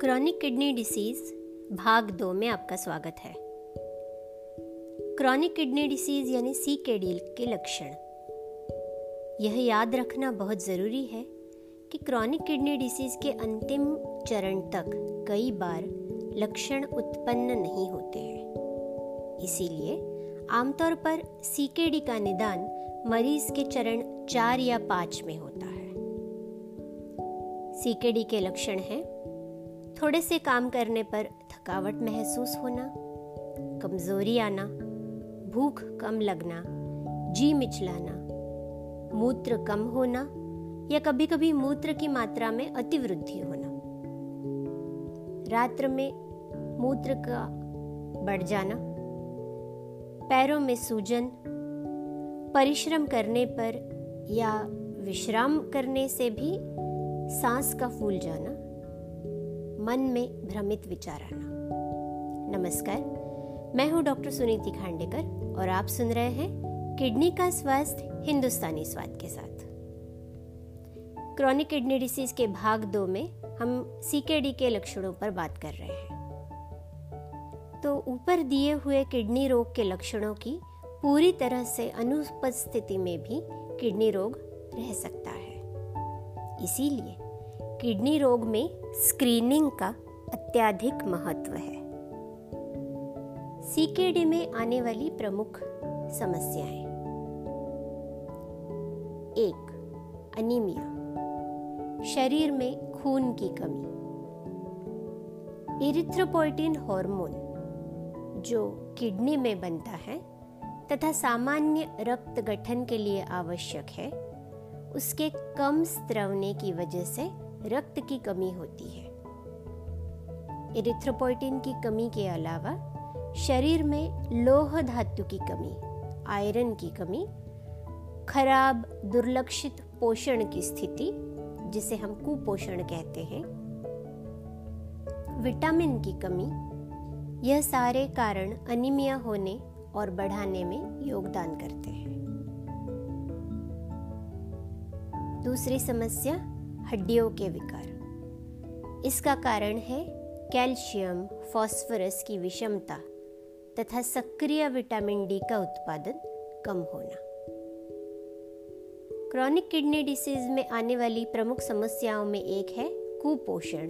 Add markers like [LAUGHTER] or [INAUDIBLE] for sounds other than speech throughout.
Chronic kidney disease भाग दो में आपका स्वागत है। क्रॉनिक किडनी डिसीज यानी सीकेडी के डी के लक्षण। यह याद रखना बहुत ज़रूरी है कि क्रॉनिक किडनी डिसीज के अंतिम चरण तक कई बार लक्षण उत्पन्न नहीं होते हैं। इसीलिए आमतौर पर सीकेडी का निदान मरीज़ के चरण चार या पाँच में होता है। सीकेडी के लक्षण हैं थोड़े से काम करने पर थकावट महसूस होना, कमज़ोरी आना, भूख कम लगना, जी मिचलाना, मूत्र कम होना या कभी कभी मूत्र की मात्रा में अतिवृद्धि होना। रात्र में मूत्र का बढ़ जाना, पैरों में सूजन, परिश्रम करने पर या विश्राम करने से भी सांस का फूल जाना मन में भ्रमित विचार आना। नमस्कार, मैं हूँ डॉक्टर सुनीति खांडेकर और आप सुन रहे हैं किडनी का स्वास्थ्य हिंदुस्तानी स्वाद के साथ। क्रॉनिक किडनी डिसीज के भाग दो में हम सीकेडी के लक्षणों पर बात कर रहे हैं। तो ऊपर दिए हुए किडनी रोग के लक्षणों की पूरी तरह से अनुपस्थिति में भी किडनी रोग रह सकता है। इसीलिए किडनी रोग में स्क्रीनिंग का अत्याधिक महत्व है। सीकेडी में आने वाली प्रमुख समस्याएँ। एक अनीमिया शरीर में खून की कमी। इरिथ्रोपोइटिन हार्मोन जो किडनी में बनता है तथा सामान्य रक्त गठन के लिए आवश्यक है, उसके कम स्त्रवने की वजह से रक्त की कमी होती है। इरिथ्रोपोइटिन की कमी के अलावा, शरीर में लोह धातु की कमी आयरन की कमी, खराब दुर्लक्षित पोषण की स्थिति, जिसे हम कुपोषण कहते हैं विटामिन की कमी, यह सारे कारण अनिमिया होने और बढ़ाने में योगदान करते हैं। दूसरी समस्या हड्डियों के विकार। इसका कारण है कैल्शियम, फॉस्फोरस की विषमता तथा सक्रिय विटामिन डी का उत्पादन कम होना। क्रॉनिक किडनी डिसीज में आने वाली प्रमुख समस्याओं में एक है कुपोषण।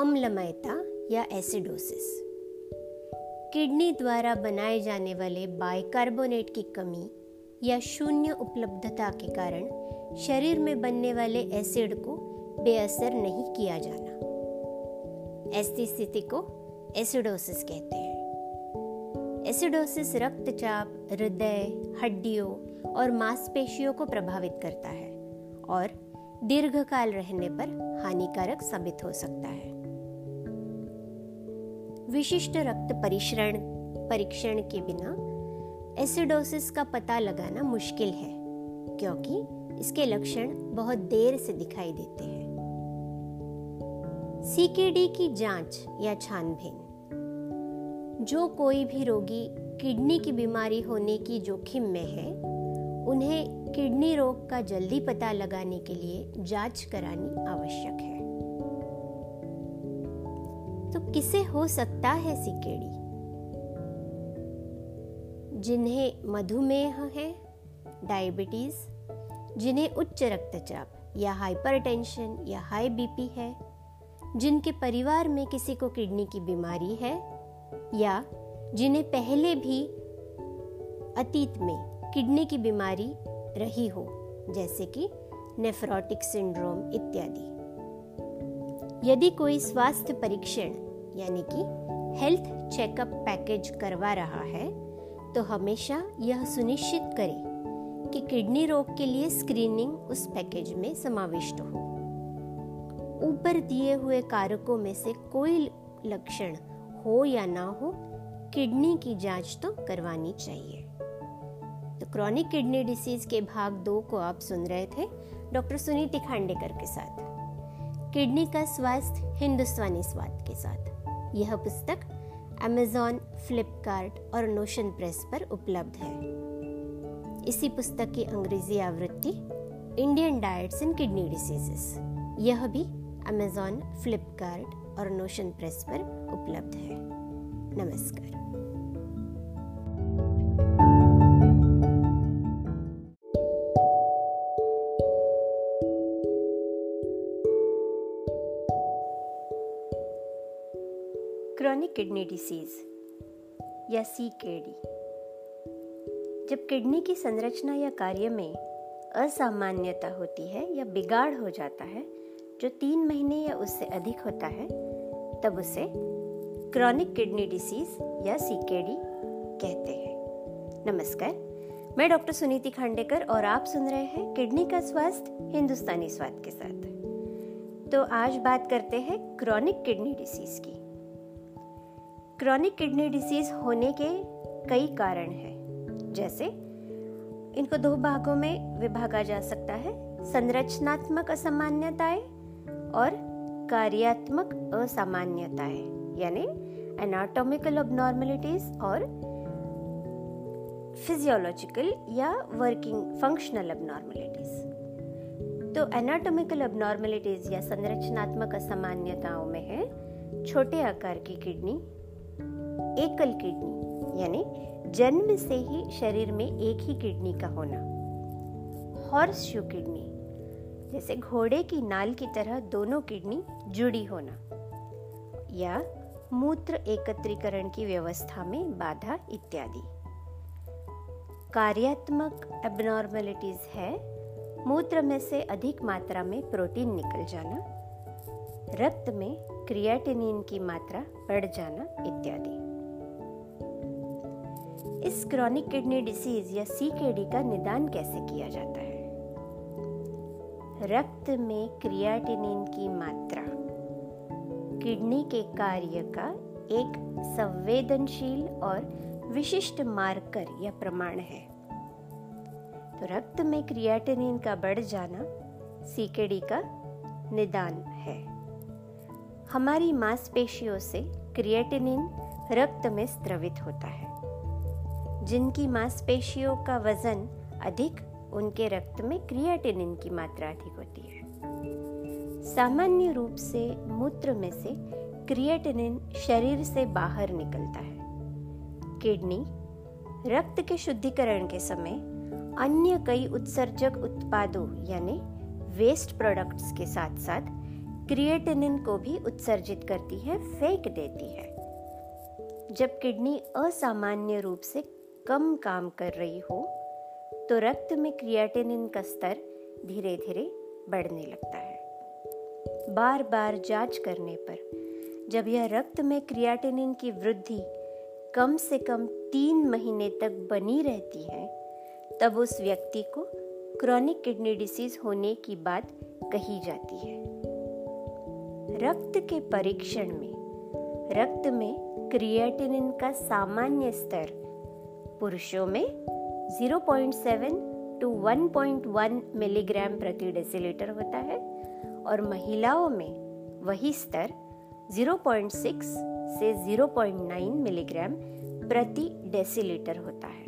अम्लमयता या एसिडोसिस। किडनी द्वारा बनाए जाने वाले बाइकार्बोनेट की कमी या शून्य उपलब्धता के कारण शरीर में बनने वाले एसिड को बेअसर नहीं किया जाना। ऐसी स्थिति को एसिडोसिस कहते हैं। एसिडोसिस रक्तचाप, हृदय, हड्डियों और मांसपेशियों को प्रभावित करता है और दीर्घकाल रहने पर हानिकारक साबित हो सकता है। विशिष्ट रक्त परिश्रण, परीक्षण के बिना एसिडोसिस का पता लगाना मुश्किल है, क्योंकि इसके लक्षण बहुत देर से दिखाई देते हैं। सीकेडी की जाँच या छानबीन। जो कोई भी रोगी किडनी की बीमारी होने की जोखिम में है, उन्हें किडनी रोग का जल्दी पता लगाने के लिए जाँच करानी आवश्यक है। तो किसे हो सकता है सीकेडी जिन्हें मधुमेह है डायबिटीज़ जिन्हें उच्च रक्तचाप या हाइपरटेंशन या हाई बीपी है, जिनके परिवार में किसी को किडनी की बीमारी है, या जिन्हें पहले भी अतीत में किडनी की बीमारी रही हो, जैसे कि नेफ्रोटिक सिंड्रोम इत्यादि। यदि कोई स्वास्थ्य परीक्षण, यानी कि हेल्थ चेकअप पैकेज करवा रहा है तो हमेशा यह सुनिश्चित करें कि किडनी रोग के लिए स्क्रीनिंग उस पैकेज में समाविष्ट हो। ऊपर दिए हुए कारकों में से कोई लक्षण हो या ना हो, किडनी की जाँच तो करवानी चाहिए। तो क्रॉनिक किडनी डिसीज के भाग दो को आप सुन रहे थे डॉक्टर सुनीति खांडेकर के साथ। किडनी का स्वास्थ्य हिंदुस्तानी स्वाद के साथ। यह पुस्तक अमेजॉन फ्लिपकार्ट और नोशन प्रेस पर उपलब्ध है। इसी पुस्तक की अंग्रेज़ी आवृत्ति Indian diets and kidney diseases यह भी अमेज़ॉन फ्लिपकार्ट और नोशन प्रेस पर उपलब्ध है। नमस्कार। क्रॉनिक किडनी डिसीज या सी के डी जब किडनी की संरचना या कार्य में असामान्यता होती है या बिगाड़ हो जाता है, जो तीन महीने या उससे अधिक होता है, तब उसे क्रॉनिक किडनी डिसीज या सीकेडी कहते हैं। नमस्कार, मैं डॉक्टर सुनीति खांडेकर और आप सुन रहे हैं किडनी का स्वास्थ्य हिंदुस्तानी स्वाद के साथ। तो आज बात करते हैं क्रॉनिक किडनी डिसीज की। क्रॉनिक किडनी डिसीज होने के कई कारण हैं। जैसे, इनको दो भागों में विभागा जा सकता है, संरचनात्मक असामान्यताएँ और कार्यात्मक असामान्यताएँ, यानी एनाटॉमिकल अबनॉर्मलिटीज और फिजियोलॉजिकल या वर्किंग फंक्शनल अबनॉर्मलिटीज तो एनाटॉमिकल अबनॉर्मलिटीज या संरचनात्मक असामान्यताओं में है छोटे आकार की किडनी एकल किडनी, यानी जन्म से ही शरीर में एक ही किडनी का होना। हॉर्स शू किडनी, जैसे घोड़े की नाल की तरह दोनों किडनी जुड़ी होना, या मूत्र एकत्रीकरण की व्यवस्था में बाधा इत्यादि। कार्यात्मक एबनॉर्मेलिटीज है, मूत्र में से अधिक मात्रा में प्रोटीन निकल जाना, रक्त में क्रिएटिनिन की मात्रा बढ़ जाना इत्यादि। इस क्रॉनिक किडनी डिसीज या सीकेडी का निदान कैसे किया जाता है? रक्त में क्रिएटिनिन की मात्रा। किडनी के कार्य का एक संवेदनशील और विशिष्ट मार्कर या प्रमाण है। तो रक्त में क्रिएटिनिन का बढ़ जाना सीकेडी का निदान है। हमारी मांसपेशियों से क्रिएटिनिन रक्त में स्त्रवित होता है। जिनकी मांसपेशियों का वज़न अधिक, उनके रक्त में क्रिएटिनिन की मात्रा अधिक होती है। सामान्य रूप से मूत्र में से क्रिएटिनिन शरीर से बाहर निकलता है। किडनी रक्त के शुद्धिकरण के समय अन्य कई उत्सर्जक उत्पादों, यानी वेस्ट प्रोडक्ट्स के साथ साथ क्रिएटिनिन को भी उत्सर्जित करती है, फेंक देती है। जब किडनी असामान्य रूप से कम काम कर रही हो तो रक्त में क्रिएटिनिन का स्तर धीरे धीरे बढ़ने लगता है। बार बार जाँच करने पर, जब यह रक्त में क्रिएटिनिन की वृद्धि कम से कम तीन महीने तक बनी रहती है, तब उस व्यक्ति को क्रॉनिक किडनी डिसीज होने की बात कही जाती है। रक्त के परीक्षण में, रक्त में क्रिएटिनिन का सामान्य स्तर पुरुषों में 0.7 टू 1.1 मिलीग्राम प्रति डेसीलीटर होता है और महिलाओं में वही स्तर 0.6 से 0.9 मिलीग्राम प्रति डेसीलीटर होता है।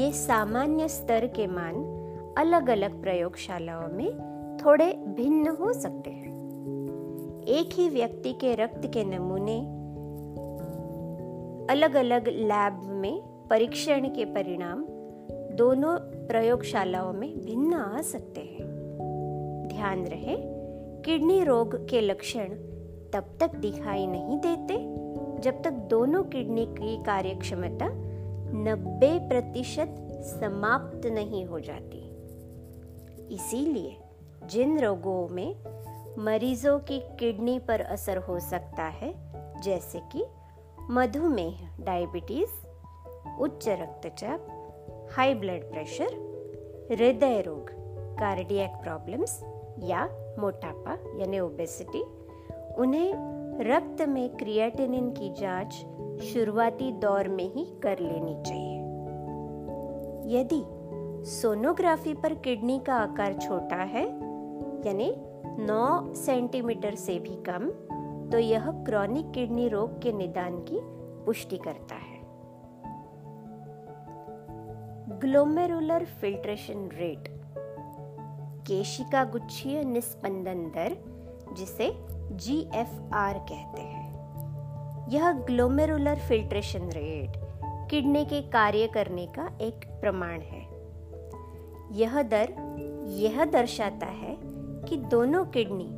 ये सामान्य स्तर के मान अलग अलग प्रयोगशालाओं में थोड़े भिन्न हो सकते हैं। एक ही व्यक्ति के रक्त के नमूने अलग अलग लैब में परीक्षण के परिणाम दोनों प्रयोगशालाओं में भिन्न आ सकते हैं। ध्यान रहे, किडनी रोग के लक्षण तब तक दिखाई नहीं देते जब तक दोनों किडनी की कार्यक्षमता 90 प्रतिशत समाप्त नहीं हो जाती। इसीलिए जिन रोगों में मरीजों की किडनी पर असर हो सकता है, जैसे कि मधुमेह, डायबिटीज़ उच्च रक्तचाप हाई ब्लड प्रेशर हृदय रोग कार्डियक प्रॉब्लम्स या मोटापा यानी ओबेसिटी उन्हें रक्त में क्रिएटिनिन की जाँच शुरुआती दौर में ही कर लेनी चाहिए। यदि सोनोग्राफी पर किडनी का आकार छोटा है, यानी 9 सेंटीमीटर से भी कम तो यह क्रॉनिक किडनी रोग के निदान की पुष्टि करता है। ग्लोमेरुलर फिल्ट्रेशन रेट केशिका गुच्छीय निस्पंदन दर जिसे जीएफआर कहते हैं। यह ग्लोमेरुलर फिल्ट्रेशन रेट किडनी के कार्य करने का एक प्रमाण है। यह दर यह दर्शाता है कि दोनों किडनी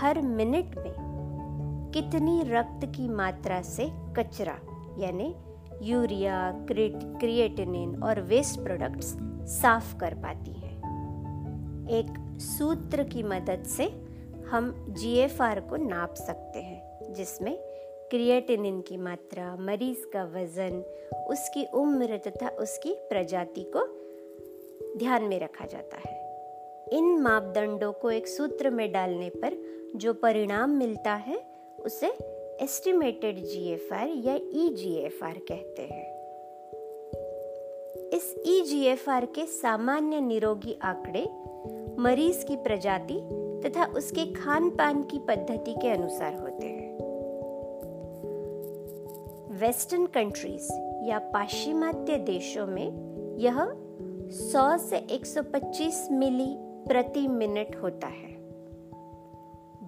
हर मिनट में कितनी रक्त की मात्रा से कचरा, यानी यूरिया क्रिएटिनिन और वेस्ट प्रोडक्ट्स साफ़ कर पाती हैं। एक सूत्र की मदद से हम जीएफआर को नाप सकते हैं, जिसमें क्रिएटिनिन की मात्रा, मरीज़ का वज़न, उसकी उम्र तथा उसकी प्रजाति को ध्यान में रखा जाता है। इन मापदंडों को एक सूत्र में डालने पर जो परिणाम मिलता है, उसे एस्टिमेटेड जीएफआर या ईजीएफआर e कहते हैं। इस ईजीएफआर e के सामान्य निरोगी आंकड़े, मरीज़ की प्रजाति तथा उसके खान पान की पद्धति के अनुसार होते हैं। वेस्टर्न कंट्रीज़ या पाश्चिमात्य देशों में यह 100 से 125 मिली प्रति मिनट होता है।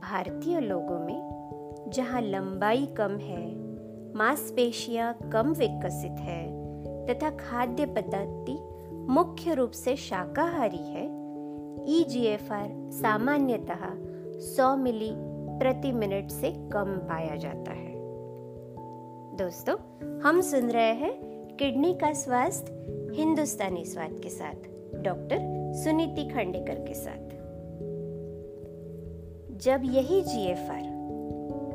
भारतीय लोगों में जहाँ लंबाई कम है, मांसपेशियाँ कम विकसित है, तथा खाद्य पद्धति मुख्य रूप से शाकाहारी है ईजीएफआर सामान्यतः 100 मिली प्रति मिनट से कम पाया जाता है। दोस्तों, हम सुन रहे हैं किडनी का स्वास्थ्य, हिंदुस्तानी स्वाद के साथ, डॉक्टर सुनीति खांडेकर के साथ। जब यही जीएफआर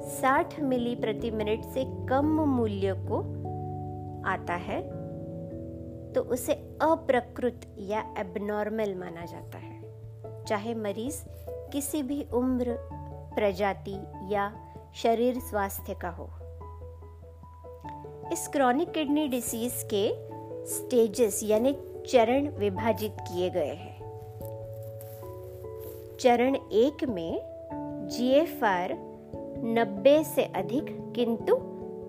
60 मिली प्रति मिनट से कम मूल्य को आता है तो उसे अप्रकृत या एबनॉर्मल माना जाता है। चाहे मरीज़ किसी भी उम्र, प्रजाति या शरीर स्वास्थ्य का हो। इस क्रॉनिक किडनी डिसीज के स्टेजेस यानी चरण विभाजित किए गए हैं। चरण एक में जीएफआर 90 से अधिक, किंतु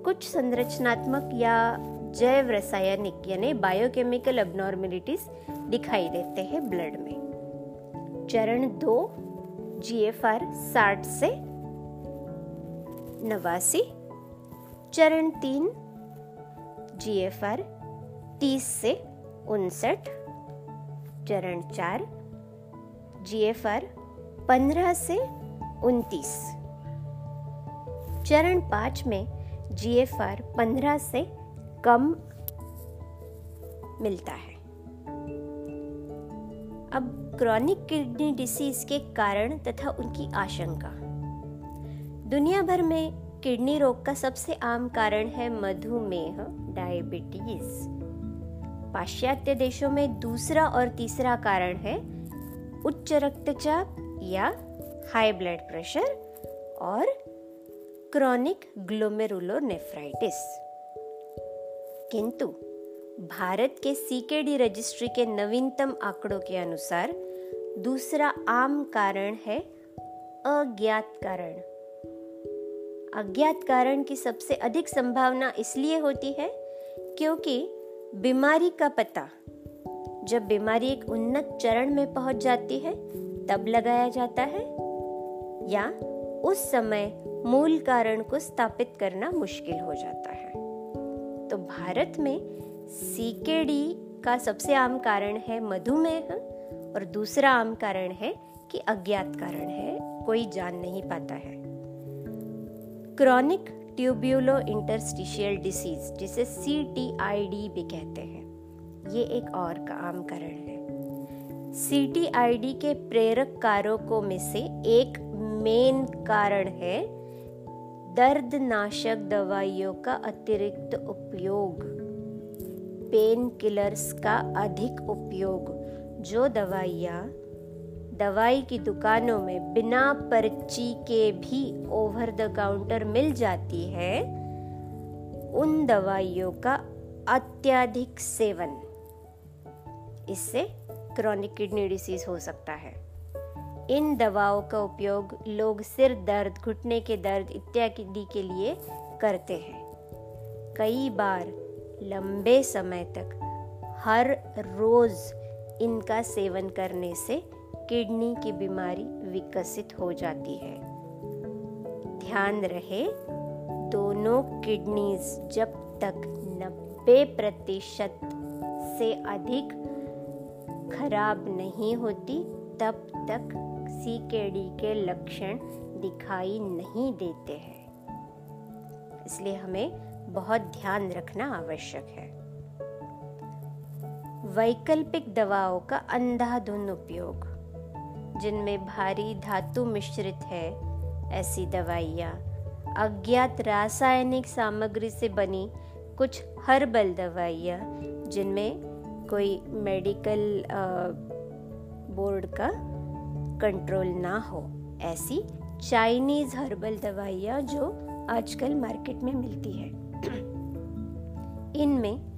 कुछ संरचनात्मक या जैव रासायनिक, यानी बायोकेमिकल अबनॉर्मेलिटीज दिखाई देते हैं ब्लड में। चरण दो जी एफ़ आर साठ से नवासी। चरण तीन जी एफ़ आर तीस से उनसठ। चरण चार जी एफ़ आर पंद्रह से उनतीस। चरण पाँच में जीएफआर पंद्रह से कम मिलता है। अब क्रॉनिक किडनी डिसीज के कारण तथा उनकी आशंका। दुनिया भर में किडनी रोग का सबसे आम कारण है मधुमेह डायबिटीज़ पाश्चात्य देशों में दूसरा और तीसरा कारण है उच्च रक्तचाप या हाई ब्लड प्रेशर और क्रॉनिक ग्लोमेरुलोनेफ्राइटिस किंतु भारत के सीकेडी रजिस्ट्री के नवीनतम आंकड़ों के अनुसार दूसरा आम कारण है अज्ञात कारण। अज्ञात कारण की सबसे अधिक संभावना इसलिए होती है क्योंकि बीमारी का पता, जब बीमारी एक उन्नत चरण में पहुँच जाती है, तब लगाया जाता है या उस समय मूल कारण को स्थापित करना मुश्किल हो जाता है। तो भारत में सीकेडी का सबसे आम कारण है मधुमेह और दूसरा आम कारण है कि अज्ञात कारण है, कोई जान नहीं पाता है। क्रॉनिक ट्यूब्यूलो इंटरस्टिशियल डिसीज, जिसे सी टी आई डी भी कहते हैं, ये एक और का आम कारण है। सी टी आई डी के प्रेरक कारकों में से एक मेन कारण है दर्द नाशक दवाइयों का अतिरिक्त उपयोग। पेन किलर्स का अधिक उपयोग। जो दवाइयाँ दवाई की दुकानों में बिना पर्ची के भी ओवर द काउंटर मिल जाती है, उन दवाइयों का अत्यधिक सेवन। इससे क्रॉनिक किडनी डिसीज हो सकता है। इन दवाओं का उपयोग लोग सिर दर्द, घुटने के दर्द इत्यादि के लिए करते हैं। कई बार लंबे समय तक हर रोज इनका सेवन करने से किडनी की बीमारी विकसित हो जाती है। ध्यान रहे, दोनों किडनीज जब तक 90 प्रतिशत से अधिक खराब नहीं होती, तब तक सीकेडी के लक्षण दिखाई नहीं देते हैं। इसलिए हमें बहुत ध्यान रखना आवश्यक है। वैकल्पिक दवाओं का अंधाधुन उपयोग, जिनमें भारी धातु मिश्रित है, ऐसी दवाइयाँ, अज्ञात रासायनिक सामग्री से बनी कुछ हर्बल दवाइयाँ, जिनमें कोई मेडिकल बोर्ड का कंट्रोल ना हो, ऐसी चाइनीज़ हर्बल दवाइयाँ जो आजकल मार्केट में मिलती है। [CLEARS THROAT] इनमें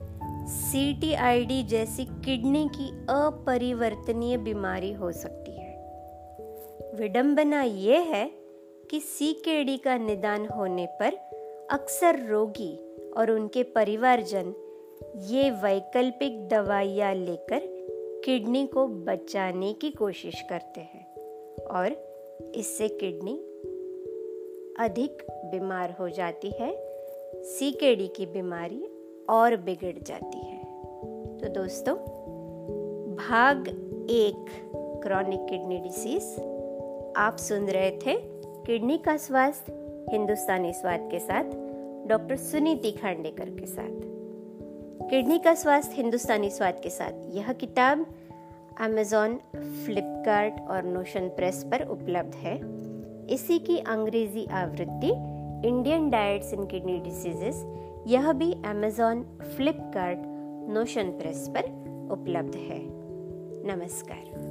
सी टी आई डी जैसी किडनी की अपरिवर्तनीय बीमारी हो सकती है। विडंबना यह है कि सी के डी का निदान होने पर अक्सर रोगी और उनके परिवारजन ये वैकल्पिक दवाइयाँ लेकर किडनी को बचाने की कोशिश करते हैं। और इससे किडनी अधिक बीमार हो जाती है सीकेडी की बीमारी और बिगड़ जाती है। तो दोस्तों, भाग एक क्रॉनिक किडनी डिसीज आप सुन रहे थे किडनी का स्वास्थ्य, हिंदुस्तानी स्वाद के साथ, डॉक्टर सुनीति खांडेकर के साथ। किडनी का स्वास्थ्य, हिंदुस्तानी स्वाद के साथ। यह किताब अमेजॉन फ्लिपकार्ट और नोशन प्रेस पर उपलब्ध है। इसी की अंग्रेज़ी आवृत्ति Indian diets in kidney diseases यह भी अमेजॉन फ्लिपकार्ट नोशन प्रेस पर उपलब्ध है। नमस्कार।